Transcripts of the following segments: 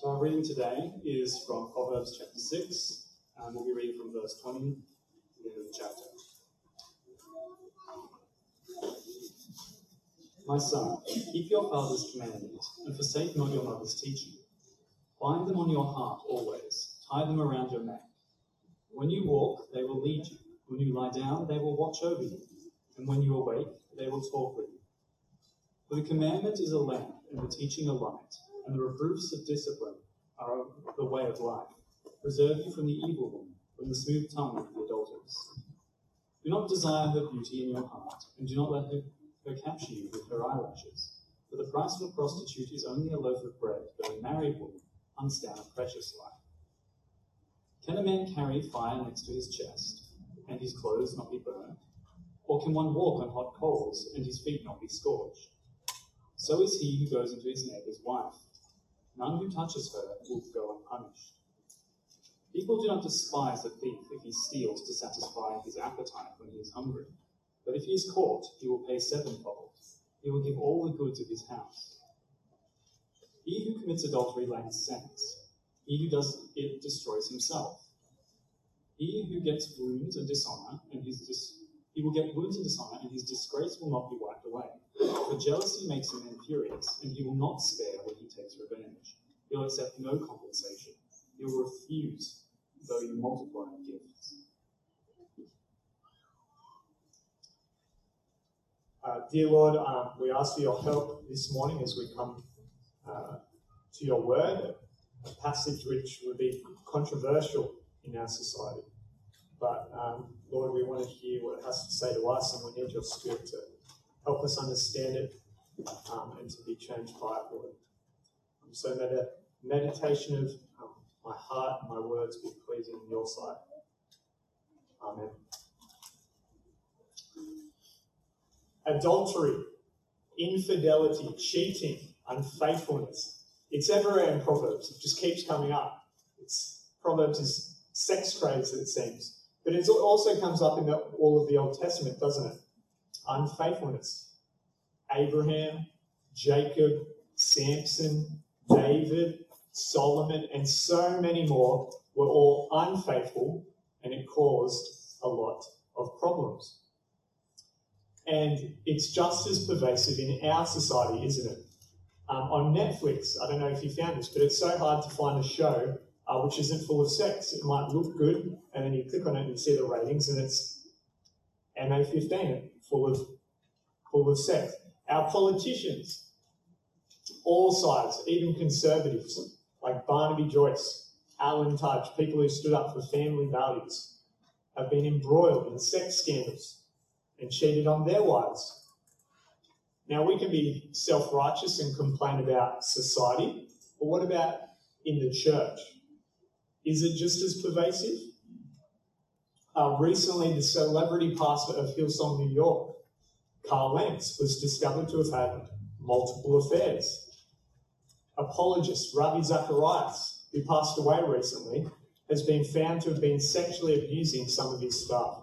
So our reading today is from Proverbs chapter 6, and we'll be reading from verse 20 to the end of the chapter. My son, keep your father's commandments and forsake not your mother's teaching. Bind them on your heart always, tie them around your neck. When you walk, they will lead you. When you lie down, they will watch over you. And when you awake, they will talk with you. For the commandment is a lamp, and the teaching a light, and the reproofs of discipline are the way of life. Preserve you from the evil one, from the smooth tongue of the adulteress. Do not desire her beauty in your heart, and do not let her, her capture you with her eyelashes. For the price of a prostitute is only a loaf of bread, but a married woman hunts down a precious life. Can a man carry fire next to his chest, and his clothes not be burned? Or can one walk on hot coals, and his feet not be scorched? So is he who goes into his neighbor's wife. None who touches her will go unpunished. People do not despise a thief if he steals to satisfy his appetite when he is hungry. But if he is caught, he will pay sevenfold. He will give all the goods of his house. He who commits adultery lacks sense. He who does it destroys himself. He who gets wounds and dishonor, and his dis- he will get wounds and dishonor, and his disgrace will not be wiped away. For jealousy makes a man furious, and he will not spare when he takes revenge. He'll accept no compensation. He'll refuse, though you multiply gifts. Uh, dear Lord, um, we ask for your help this morning as we come uh, to your word, a passage which would be controversial in our society. But um, Lord, we want to hear what it has to say to us, and we need your spirit to help us understand it um, and to be changed by it, Lord. Um, so meditation of um, my heart and my words be pleasing in your sight. Amen. Adultery, infidelity, cheating, unfaithfulness. It's everywhere in Proverbs. It just keeps coming up. It's Proverbs is sex craze, it seems. But it also comes up in the, all of the Old Testament, doesn't it? Unfaithfulness. Abraham, Jacob, Samson, David, Solomon, and so many more were all unfaithful, and it caused a lot of problems. And it's just as pervasive in our society, isn't it? Um, on Netflix, I don't know if you found this, but it's so hard to find a show uh, which isn't full of sex. It might look good, and then you click on it and you see the ratings, and it's MA15, full of full of sex. Our politicians, all sides, even conservatives like Barnaby Joyce, Alan Tudge, people who stood up for family values, have been embroiled in sex scandals and cheated on their wives. Now, we can be self righteous and complain about society, but what about in the church? Is it just as pervasive? Uh, recently, the celebrity pastor of Hillsong, New York, Carl Lentz, was discovered to have had multiple affairs. Apologist Ravi Zacharias, who passed away recently, has been found to have been sexually abusing some of his staff.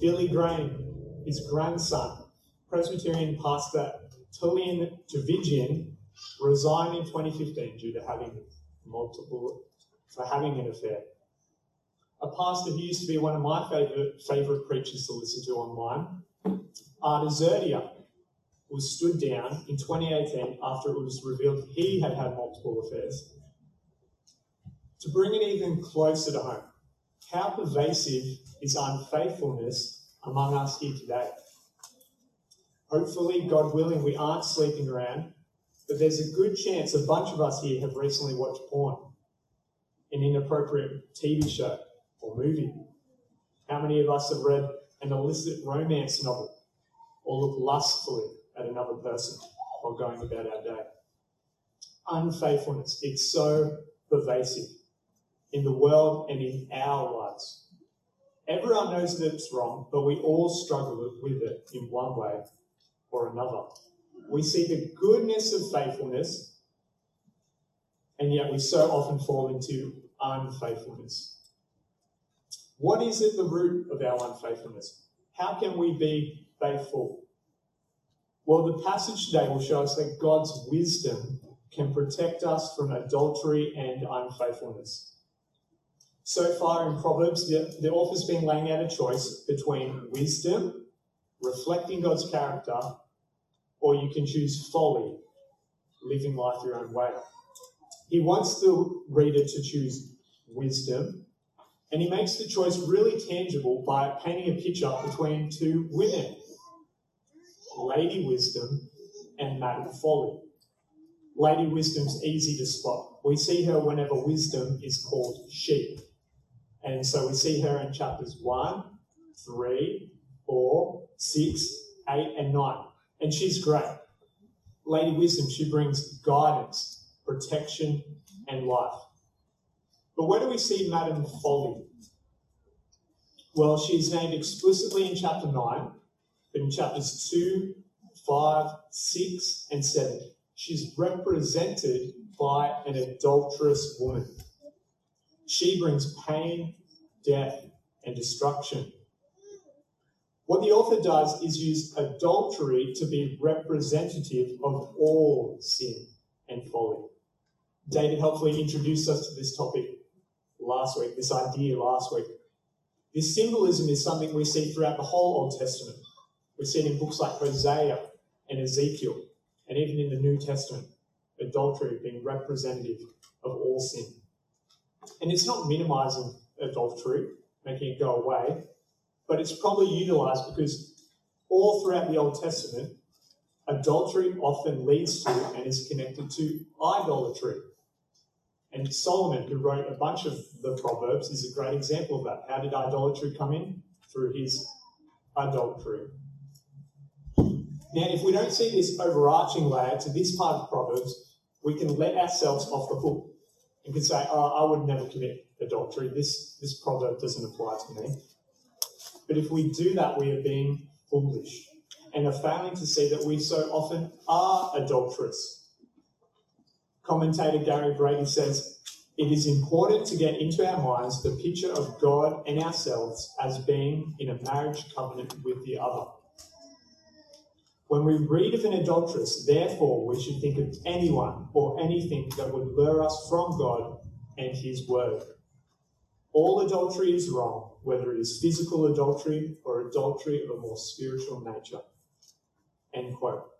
Billy Graham, his grandson, Presbyterian pastor Tullian Tchividjian, resigned in 2015 due to having multiple for having an affair. A pastor who used to be one of my favorite, favorite preachers to listen to online, Arda Zerdia, was stood down in 2018 after it was revealed he had had multiple affairs. To bring it even closer to home, how pervasive is unfaithfulness among us here today? Hopefully, God willing, we aren't sleeping around, but there's a good chance a bunch of us here have recently watched porn an inappropriate TV show or movie? How many of us have read an illicit romance novel or looked lustfully at another person while going about our day? Unfaithfulness, it's so pervasive in the world and in our lives. Everyone knows that it's wrong, but we all struggle with it in one way or another. We see the goodness of faithfulness and yet we so often fall into unfaithfulness. What is at the root of our unfaithfulness? How can we be faithful? Well, the passage today will show us that God's wisdom can protect us from adultery and unfaithfulness. So far in Proverbs, the, the author's been laying out a choice between wisdom, reflecting God's character, or you can choose folly, living life your own way. He wants the reader to choose wisdom, and he makes the choice really tangible by painting a picture between two women Lady Wisdom and Madam Folly. Lady Wisdom's easy to spot. We see her whenever wisdom is called she. And so we see her in chapters 1, 3, 4, 6, 8, and 9. And she's great. Lady Wisdom, she brings guidance, protection, and life. But where do we see Madam Folly? Well, she's named explicitly in chapter 9, but in chapters 2, 5, 6, and 7, she's represented by an adulterous woman. She brings pain, death, and destruction. What the author does is use adultery to be representative of all sin and folly. David helpfully introduced us to this topic last week, this idea last week. This symbolism is something we see throughout the whole Old Testament. We see it in books like Hosea and Ezekiel, and even in the New Testament, adultery being representative of all sin. And it's not minimizing adultery, making it go away, but it's probably utilized because all throughout the Old Testament, adultery often leads to and is connected to idolatry. And Solomon, who wrote a bunch of the Proverbs, is a great example of that. How did idolatry come in? Through his adultery. Now, if we don't see this overarching layer to this part of Proverbs, we can let ourselves off the hook and can say, oh, I would never commit adultery. This, this proverb doesn't apply to me. But if we do that, we are being foolish and are failing to see that we so often are adulterous. Commentator Gary Brady says, it is important to get into our minds the picture of God and ourselves as being in a marriage covenant with the other. When we read of an adulteress, therefore, we should think of anyone or anything that would lure us from God and His Word. All adultery is wrong, whether it is physical adultery or adultery of a more spiritual nature. End quote.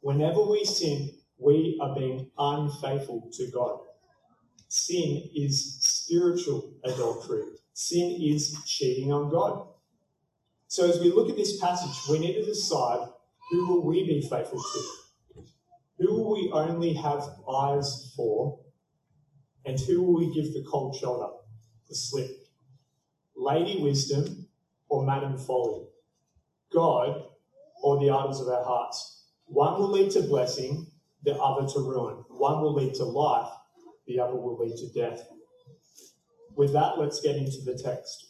Whenever we sin, we are being unfaithful to God. Sin is spiritual adultery. Sin is cheating on God. So as we look at this passage, we need to decide who will we be faithful to? Who will we only have eyes for? And who will we give the cold shoulder, the slip? Lady Wisdom or Madam Folly? God or the idols of our hearts? One will lead to blessing, the other to ruin. One will lead to life, the other will lead to death. With that, let's get into the text.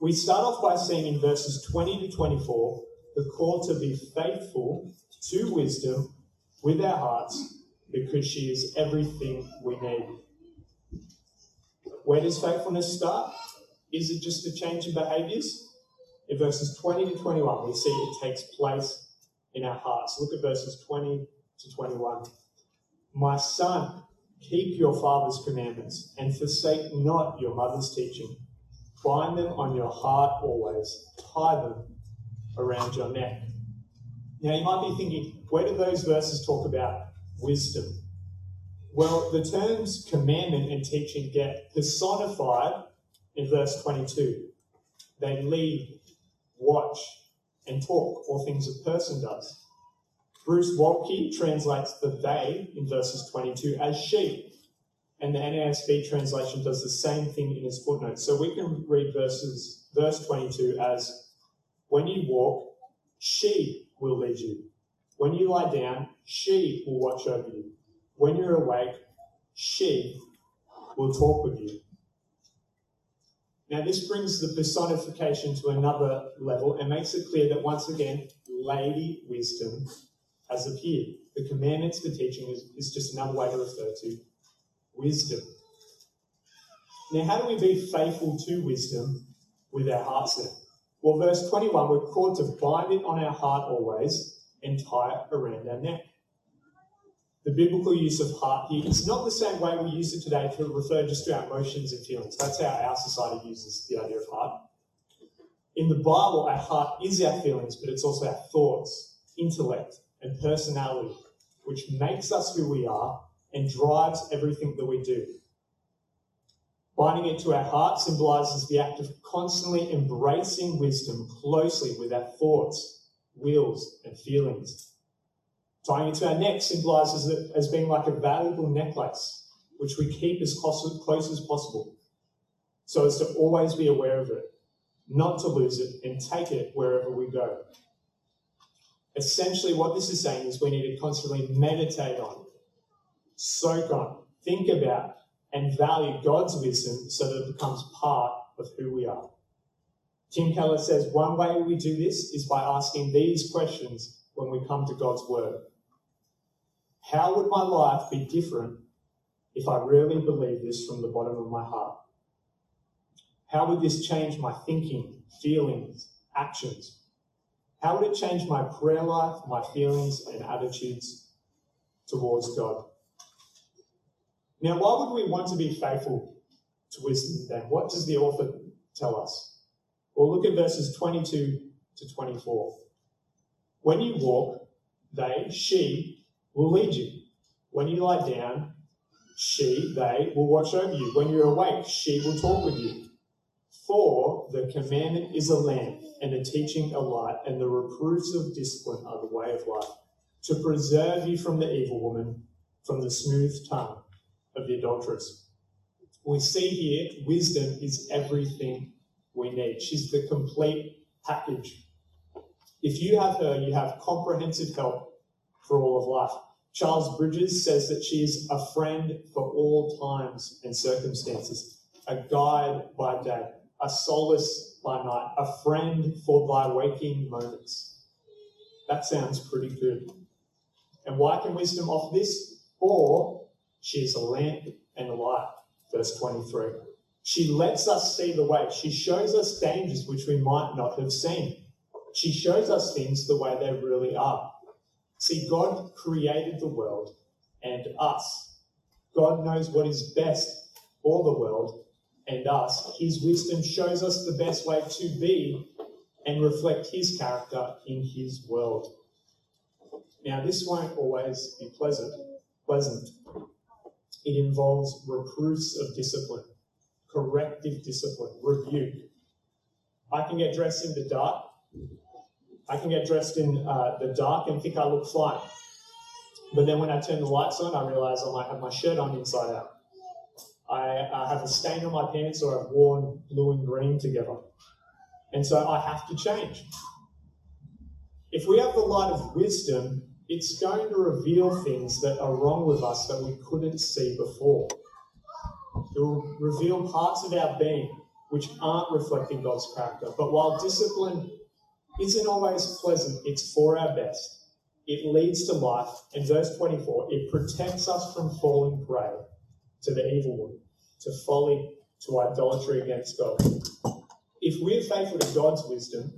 We start off by seeing in verses 20 to 24 the call to be faithful to wisdom with our hearts because she is everything we need. Where does faithfulness start? Is it just a change in behaviors? In verses 20 to 21, we see it takes place in our hearts. Look at verses 20 to 21. My son, keep your father's commandments and forsake not your mother's teaching Bind them on your heart always. Tie them around your neck. Now, you might be thinking, where do those verses talk about wisdom? Well, the terms commandment and teaching get personified in verse 22. They lead, watch, and talk, all things a person does. Bruce Waltke translates the they in verses 22 as she. And the NASB translation does the same thing in its footnotes. So we can read verses, verse 22 as, When you walk, she will lead you. When you lie down, she will watch over you. When you're awake, she will talk with you. Now, this brings the personification to another level and makes it clear that once again, Lady Wisdom has appeared. The commandments for teaching is, is just another way to refer to wisdom. Now, how do we be faithful to wisdom with our hearts then? Well, verse 21, we're called to bind it on our heart always and tie it around our neck. the biblical use of heart here is not the same way we use it today to refer just to our emotions and feelings. That's how our society uses the idea of heart. In the Bible, our heart is our feelings, but it's also our thoughts, intellect, and personality, which makes us who we are and drives everything that we do. Binding it to our heart symbolizes the act of constantly embracing wisdom closely with our thoughts, wills, and feelings. Tying it to our neck symbolizes it as being like a valuable necklace, which we keep as close as possible, so as to always be aware of it, not to lose it, and take it wherever we go. Essentially, what this is saying is we need to constantly meditate on, soak on, think about, and value God's wisdom so that it becomes part of who we are. Tim Keller says one way we do this is by asking these questions when we come to God's Word. How would my life be different if I really believed this from the bottom of my heart? How would this change my thinking, feelings, actions? How would it change my prayer life, my feelings, and attitudes towards God? Now, why would we want to be faithful to wisdom then? What does the author tell us? Well, look at verses 22 to 24. When you walk, they, she, will lead you. When you lie down, she, they, will watch over you. When you're awake, she will talk with you. For the commandment is a lamp, and the teaching a light, and the reproofs of discipline are the way of life, to preserve you from the evil woman, from the smooth tongue of the adulteress. We see here wisdom is everything we need. She's the complete package. If you have her, you have comprehensive help for all of life. Charles Bridges says that she is a friend for all times and circumstances, a guide by day, a solace by night, a friend for thy waking moments. That sounds pretty good. And why can wisdom offer this? Or she is a lamp and a light. Verse 23. She lets us see the way. She shows us dangers which we might not have seen. She shows us things the way they really are. See, God created the world and us. God knows what is best for the world and us. His wisdom shows us the best way to be and reflect His character in His world. Now, this won't always be pleasant. Pleasant. It involves reproofs of discipline, corrective discipline, rebuke. I can get dressed in the dark I can get dressed in uh, the dark and think I look fine. But then when I turn the lights on, I realize I might have my shirt on inside out. I, have a stain on my pants or I've worn blue and green together. And so I have to change. If we have the light of wisdom, it's going to reveal things that are wrong with us that we couldn't see before. It will reveal parts of our being which aren't reflecting God's character. But while discipline isn't always pleasant, it's for our best. It leads to life. And verse 24, it protects us from falling prey to the evil one, to folly, to idolatry against God. If we're faithful to God's wisdom,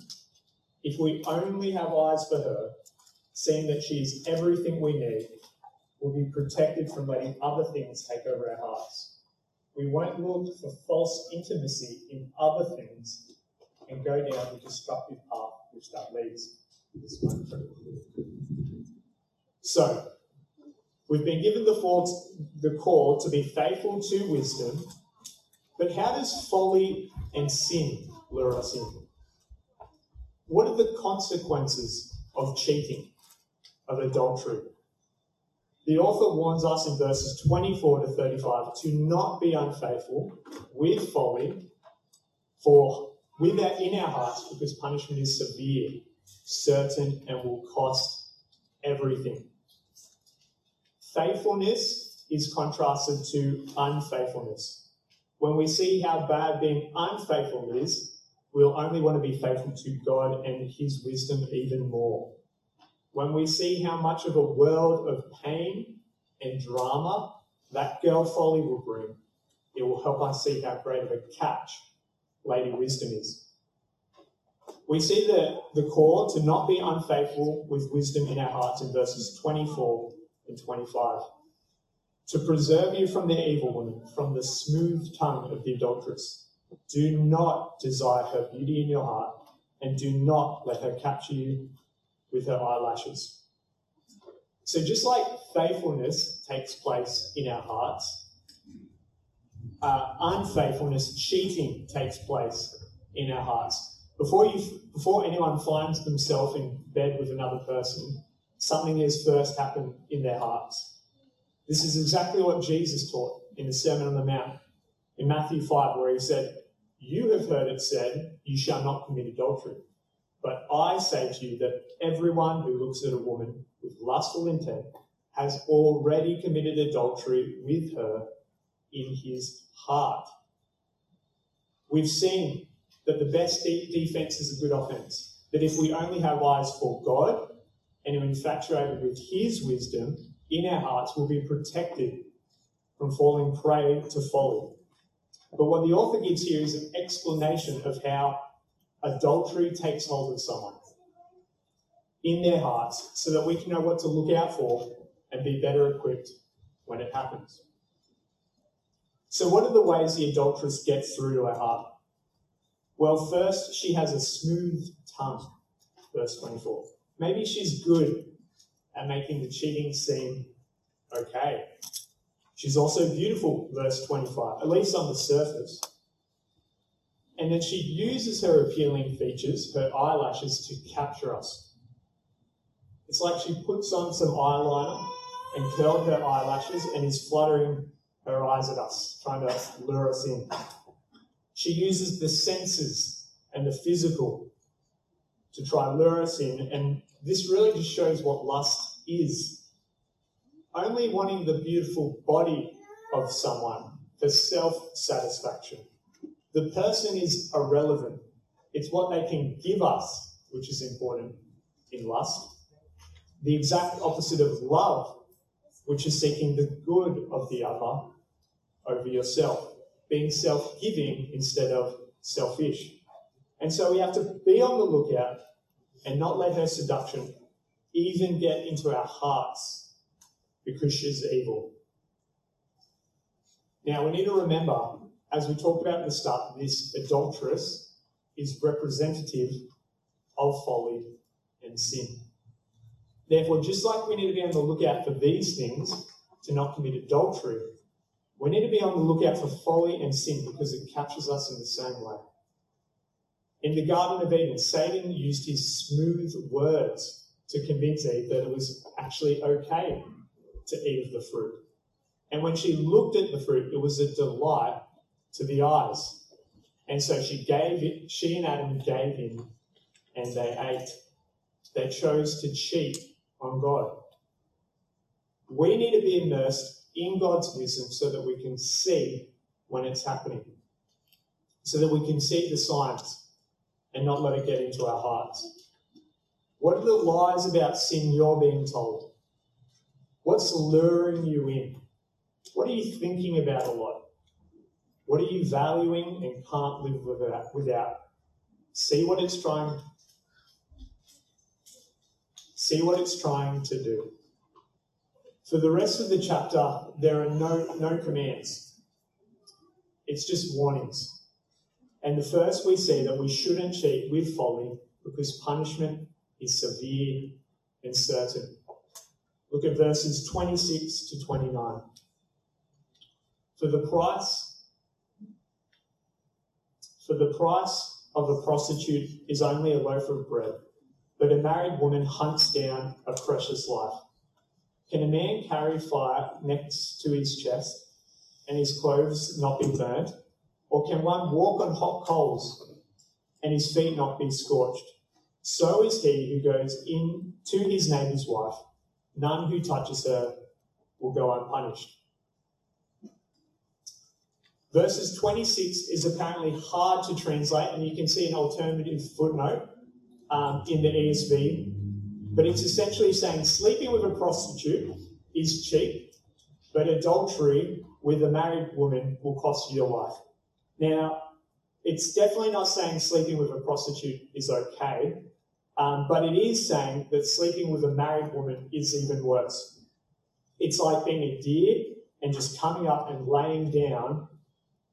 if we only have eyes for her, seeing that she is everything we need, we'll be protected from letting other things take over our hearts. We won't look for false intimacy in other things and go down the destructive path which that leads to this one. So, we've been given the, the call to be faithful to wisdom, but how does folly and sin lure us in? What are the consequences of cheating, of adultery? The author warns us in verses 24 to 35 to not be unfaithful with folly, for with that in our hearts because punishment is severe, certain, and will cost everything. Faithfulness is contrasted to unfaithfulness. When we see how bad being unfaithful is, we'll only want to be faithful to God and His wisdom even more. When we see how much of a world of pain and drama that girl folly will bring, it will help us see how great of a catch Lady Wisdom is. We see the, the call to not be unfaithful with wisdom in our hearts in verses 24 and 25. To preserve you from the evil woman, from the smooth tongue of the adulteress. Do not desire her beauty in your heart, and do not let her capture you with her eyelashes. So, just like faithfulness takes place in our hearts, uh, unfaithfulness, cheating takes place in our hearts. Before you, before anyone finds themselves in bed with another person, something has first happened in their hearts. This is exactly what Jesus taught in the Sermon on the Mount in Matthew 5, where he said, You have heard it said, You shall not commit adultery. But I say to you that everyone who looks at a woman with lustful intent has already committed adultery with her in his heart. We've seen that the best defense is a good offense. That if we only have eyes for God and are infatuated with his wisdom in our hearts, we'll be protected from falling prey to folly. But what the author gives here is an explanation of how adultery takes hold of someone in their hearts so that we can know what to look out for and be better equipped when it happens. So, what are the ways the adulteress gets through to her heart? Well, first, she has a smooth tongue, verse 24. Maybe she's good at making the cheating seem okay. She's also beautiful, verse 25, at least on the surface. And then she uses her appealing features, her eyelashes, to capture us. It's like she puts on some eyeliner and curled her eyelashes and is fluttering her eyes at us, trying to lure us in. She uses the senses and the physical to try lure us in, and this really just shows what lust is. Only wanting the beautiful body of someone for self satisfaction. The person is irrelevant. It's what they can give us, which is important in lust. The exact opposite of love, which is seeking the good of the other over yourself, being self giving instead of selfish. And so we have to be on the lookout and not let her seduction even get into our hearts because she's evil. Now we need to remember, as we talked about at the start, this adulteress is representative of folly and sin. Therefore, just like we need to be on the lookout for these things to not commit adultery, we need to be on the lookout for folly and sin because it captures us in the same way. In the Garden of Eden, Satan used his smooth words to convince Eve that it was actually okay to eat of the fruit. And when she looked at the fruit, it was a delight to the eyes. And so she gave it, she and Adam gave in, and they ate. They chose to cheat on God. We need to be immersed in God's wisdom so that we can see when it's happening, so that we can see the signs and not let it get into our hearts. What are the lies about sin you're being told? What's luring you in? What are you thinking about a lot? What are you valuing and can't live without? See what it's trying. See what it's trying to do. For the rest of the chapter, there are no, no commands. It's just warnings. And the first we see that we shouldn't cheat with folly because punishment is severe and certain. Look at verses 26 to 29. For the price, for the price of a prostitute is only a loaf of bread, but a married woman hunts down a precious life. Can a man carry fire next to his chest and his clothes not be burnt? Or can one walk on hot coals and his feet not be scorched? So is he who goes in to his neighbor's wife. None who touches her will go unpunished. Verses 26 is apparently hard to translate, and you can see an alternative footnote um, in the ESV but it's essentially saying sleeping with a prostitute is cheap, but adultery with a married woman will cost you your life. Now, it's definitely not saying sleeping with a prostitute is okay, um, but it is saying that sleeping with a married woman is even worse. It's like being a deer and just coming up and laying down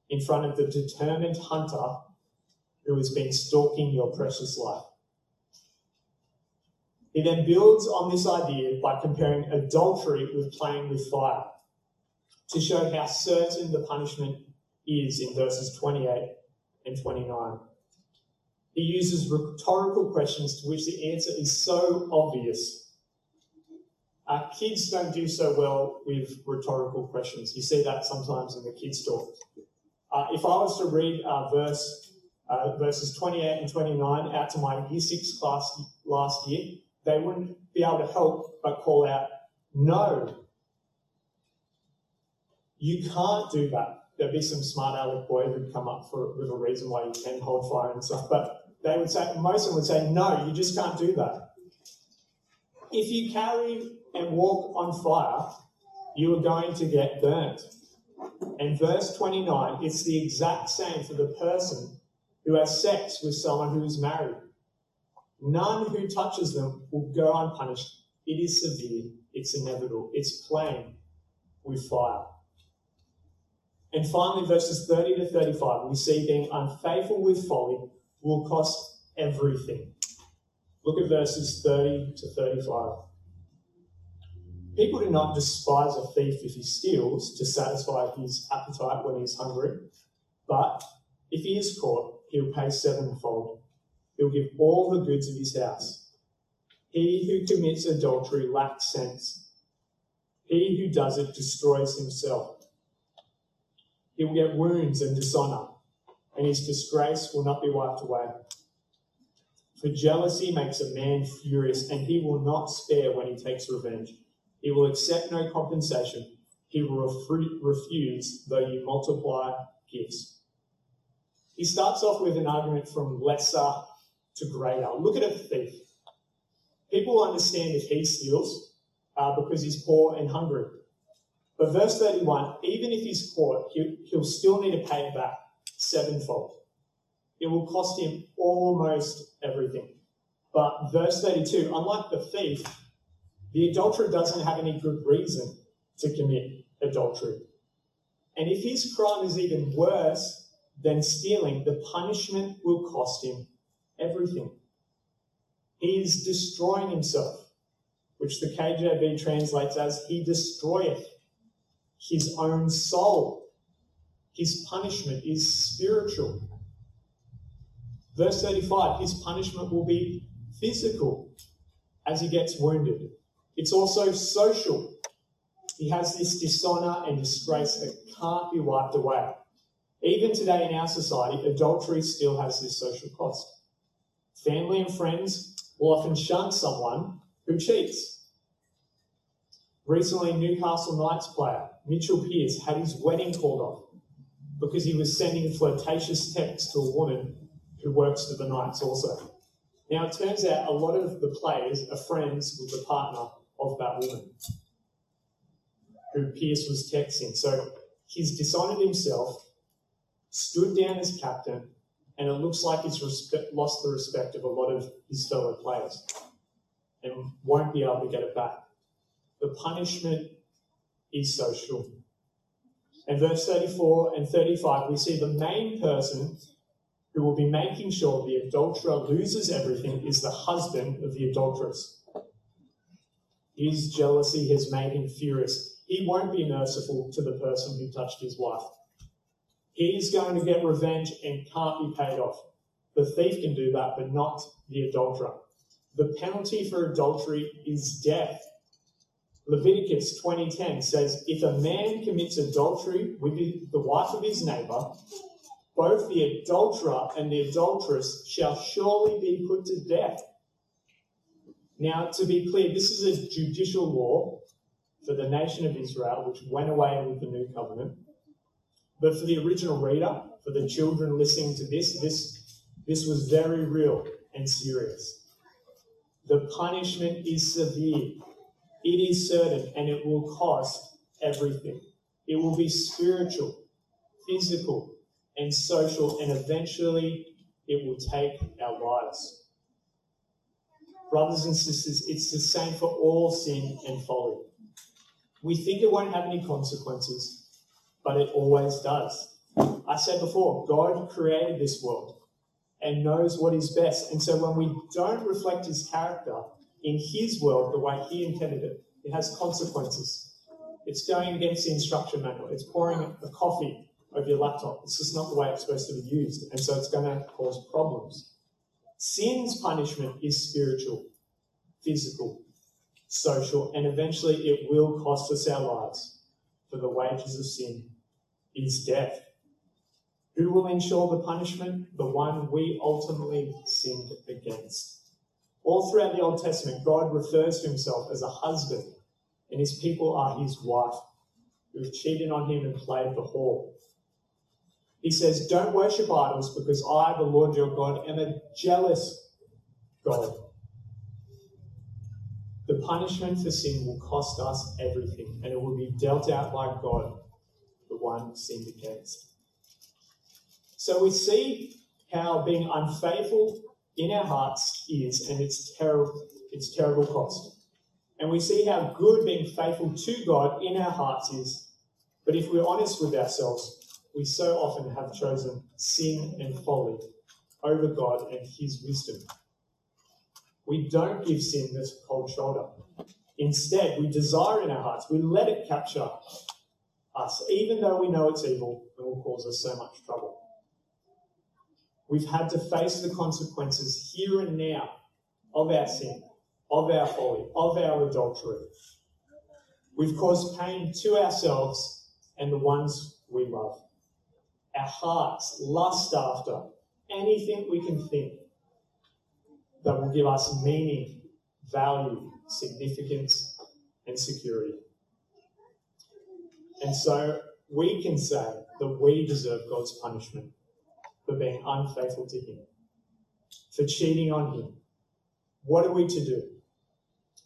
in front of the determined hunter who has been stalking your precious life. He then builds on this idea by comparing adultery with playing with fire to show how certain the punishment is in verses 28 and 29. He uses rhetorical questions to which the answer is so obvious. Uh, kids don't do so well with rhetorical questions. You see that sometimes in the kids' talk. Uh, if I was to read uh, verse uh, verses 28 and 29 out to my year six class last year, they wouldn't be able to help but call out, No, you can't do that. There'd be some smart aleck boy who'd come up for, with a reason why you can hold fire and stuff, but they would say, most of them would say, No, you just can't do that. If you carry and walk on fire, you are going to get burnt. And verse 29, it's the exact same for the person who has sex with someone who is married. None who touches them will go unpunished. It is severe, it's inevitable, it's plain with fire. And finally, verses 30 to 35, we see being unfaithful with folly will cost everything. Look at verses 30 to 35. People do not despise a thief if he steals to satisfy his appetite when he's hungry, but if he is caught, he'll pay sevenfold. He'll give all the goods of his house. He who commits adultery lacks sense. He who does it destroys himself. He will get wounds and dishonor, and his disgrace will not be wiped away. For jealousy makes a man furious, and he will not spare when he takes revenge. He will accept no compensation. He will refuse, though you multiply gifts. He starts off with an argument from lesser to greater. Look at a thief. People understand if he steals uh, because he's poor and hungry. But verse 31, even if he's caught, he'll, he'll still need to pay back sevenfold. It will cost him almost everything. But verse 32, unlike the thief, the adulterer doesn't have any good reason to commit adultery. And if his crime is even worse than stealing, the punishment will cost him everything. He is destroying himself, which the KJV translates as he destroyeth his own soul. His punishment is spiritual. Verse 35 his punishment will be physical as he gets wounded. It's also social. He has this dishonor and disgrace that can't be wiped away. Even today in our society, adultery still has this social cost. Family and friends will often shun someone who cheats. Recently, Newcastle Knights player Mitchell Pearce had his wedding called off because he was sending flirtatious texts to a woman who works for the Knights also. Now, it turns out a lot of the players are friends with the partner of that woman who Pearce was texting. So he's dishonored himself, stood down as captain, and it looks like he's respe- lost the respect of a lot of his fellow players and won't be able to get it back. The punishment is social. In verse 34 and 35, we see the main person who will be making sure the adulterer loses everything is the husband of the adulteress. His jealousy has made him furious. He won't be merciful to the person who touched his wife. He's going to get revenge and can't be paid off. The thief can do that, but not the adulterer. The penalty for adultery is death. Leviticus 20:10 says, "If a man commits adultery with the wife of his neighbor, both the adulterer and the adulteress shall surely be put to death." Now, to be clear, this is a judicial law for the nation of Israel, which went away with the new covenant. But for the original reader, for the children listening to this, this, this was very real and serious. The punishment is severe, it is certain, and it will cost everything. It will be spiritual, physical, and social, and eventually it will take our lives. Brothers and sisters, it's the same for all sin and folly. We think it won't have any consequences, but it always does. I said before, God created this world and knows what is best. And so when we don't reflect his character in his world the way he intended it, it has consequences. It's going against the instruction manual. It's pouring a coffee over your laptop. It's just not the way it's supposed to be used. And so it's going to cause problems. Sin's punishment is spiritual, physical, social, and eventually it will cost us our lives. For the wages of sin is death. Who will ensure the punishment? The one we ultimately sinned against. All throughout the Old Testament, God refers to himself as a husband, and his people are his wife, who have cheated on him and played the whore. He says, Don't worship idols because I, the Lord your God, am a jealous God. The punishment for sin will cost us everything, and it will be dealt out by God, the one sinned against. So we see how being unfaithful in our hearts is, and it's terrible, it's terrible cost. And we see how good being faithful to God in our hearts is. But if we're honest with ourselves, we so often have chosen sin and folly over God and His wisdom. We don't give sin this cold shoulder. Instead, we desire in our hearts, we let it capture us, even though we know it's evil and will cause us so much trouble. We've had to face the consequences here and now of our sin, of our folly, of our adultery. We've caused pain to ourselves and the ones we love. Our hearts lust after anything we can think that will give us meaning, value, significance, and security. And so we can say that we deserve God's punishment for being unfaithful to Him, for cheating on Him. What are we to do?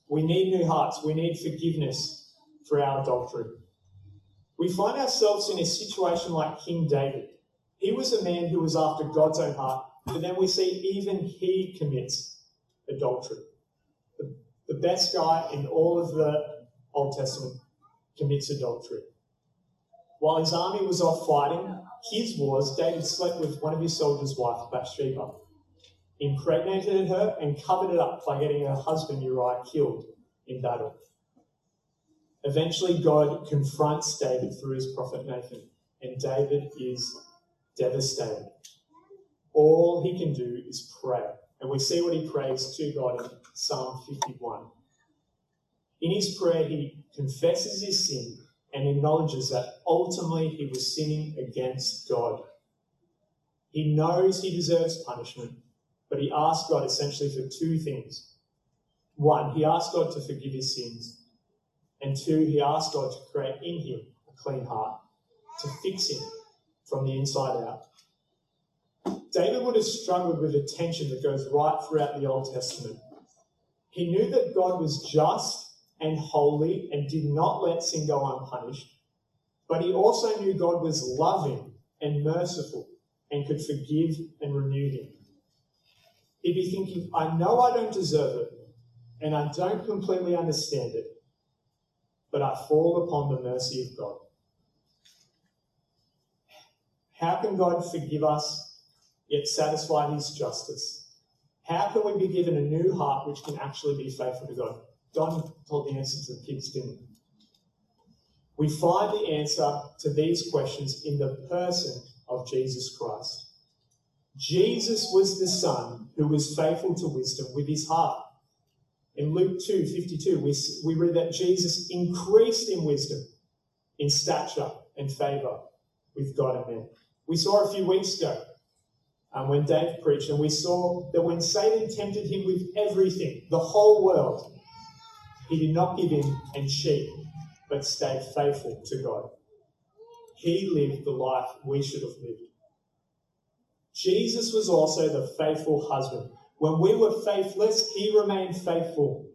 We need new hearts. We need forgiveness for our adultery. We find ourselves in a situation like King David. He was a man who was after God's own heart, but then we see even he commits adultery. The, the best guy in all of the Old Testament commits adultery. While his army was off fighting, his wars, David slept with one of his soldiers' wife, Bathsheba, impregnated her, and covered it up by getting her husband Uriah killed in battle. Eventually, God confronts David through his prophet Nathan, and David is devastated. All he can do is pray. And we see what he prays to God in Psalm 51. In his prayer, he confesses his sin and acknowledges that ultimately he was sinning against God. He knows he deserves punishment, but he asks God essentially for two things. One, he asks God to forgive his sins, and two, he asks God to create in him a clean heart, to fix him from the inside out. David would have struggled with a tension that goes right throughout the Old Testament. He knew that God was just and holy and did not let sin go unpunished. But he also knew God was loving and merciful and could forgive and renew him. He'd be thinking, I know I don't deserve it and I don't completely understand it, but I fall upon the mercy of God. How can God forgive us yet satisfy his justice? How can we be given a new heart which can actually be faithful to God? Don told the answer to the kids, didn't We find the answer to these questions in the person of Jesus Christ. Jesus was the Son who was faithful to wisdom with his heart. In Luke 2 52, we, we read that Jesus increased in wisdom, in stature, and favour with God and men. We saw a few weeks ago um, when Dave preached, and we saw that when Satan tempted him with everything, the whole world, he did not give in and cheat, but stayed faithful to God. He lived the life we should have lived. Jesus was also the faithful husband. When we were faithless, he remained faithful.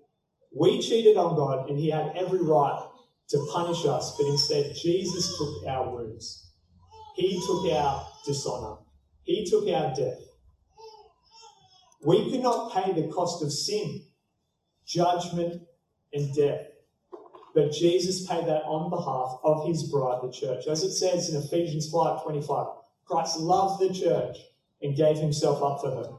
We cheated on God, and he had every right to punish us, but instead, Jesus took our wounds. He took our dishonor. He took our death. We could not pay the cost of sin, judgment, and death. But Jesus paid that on behalf of his bride, the church. As it says in Ephesians 5:25, Christ loved the church and gave himself up for her.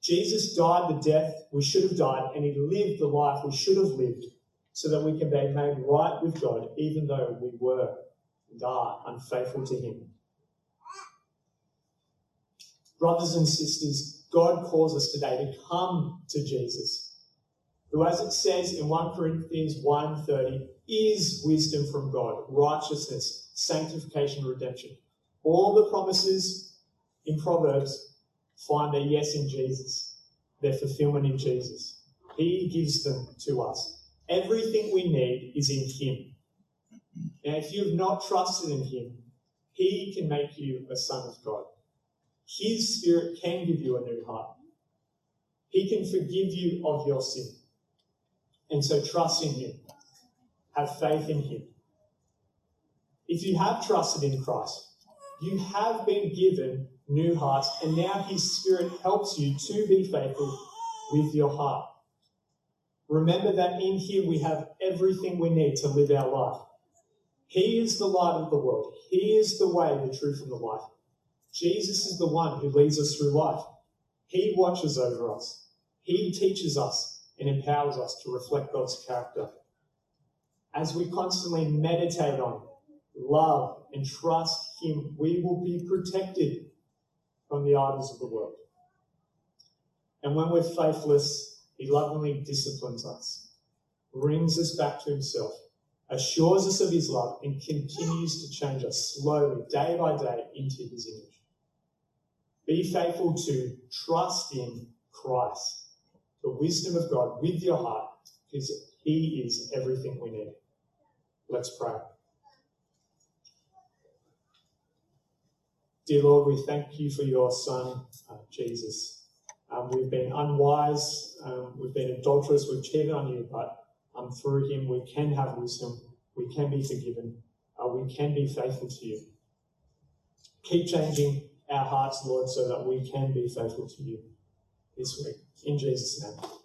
Jesus died the death we should have died, and he lived the life we should have lived so that we can be made right with God, even though we were and are unfaithful to him. Brothers and sisters, God calls us today to come to Jesus, who, as it says in 1 Corinthians 1.30, is wisdom from God, righteousness, sanctification, redemption. All the promises in Proverbs find their yes in Jesus, their fulfillment in Jesus. He gives them to us. Everything we need is in Him. Now, if you have not trusted in Him, He can make you a son of God. His Spirit can give you a new heart. He can forgive you of your sin. And so trust in Him. Have faith in Him. If you have trusted in Christ, you have been given new hearts, and now His Spirit helps you to be faithful with your heart. Remember that in Him we have everything we need to live our life. He is the light of the world. He is the way, the truth, and the life. Jesus is the one who leads us through life. He watches over us. He teaches us empowers us to reflect God's character. As we constantly meditate on, love, and trust Him, we will be protected from the idols of the world. And when we're faithless, He lovingly disciplines us, brings us back to Himself, assures us of His love, and continues to change us slowly, day by day, into His image. Be faithful to trust in Christ, the wisdom of God with your heart, because He is everything we need. Let's pray. Dear Lord, we thank you for your Son, uh, Jesus. Um, we've been unwise, um, we've been adulterous, we've cheated on you, but um, through him we can have wisdom, we can be forgiven, uh, we can be faithful to you. Keep changing our hearts, Lord, so that we can be faithful to you this week. In Jesus' name.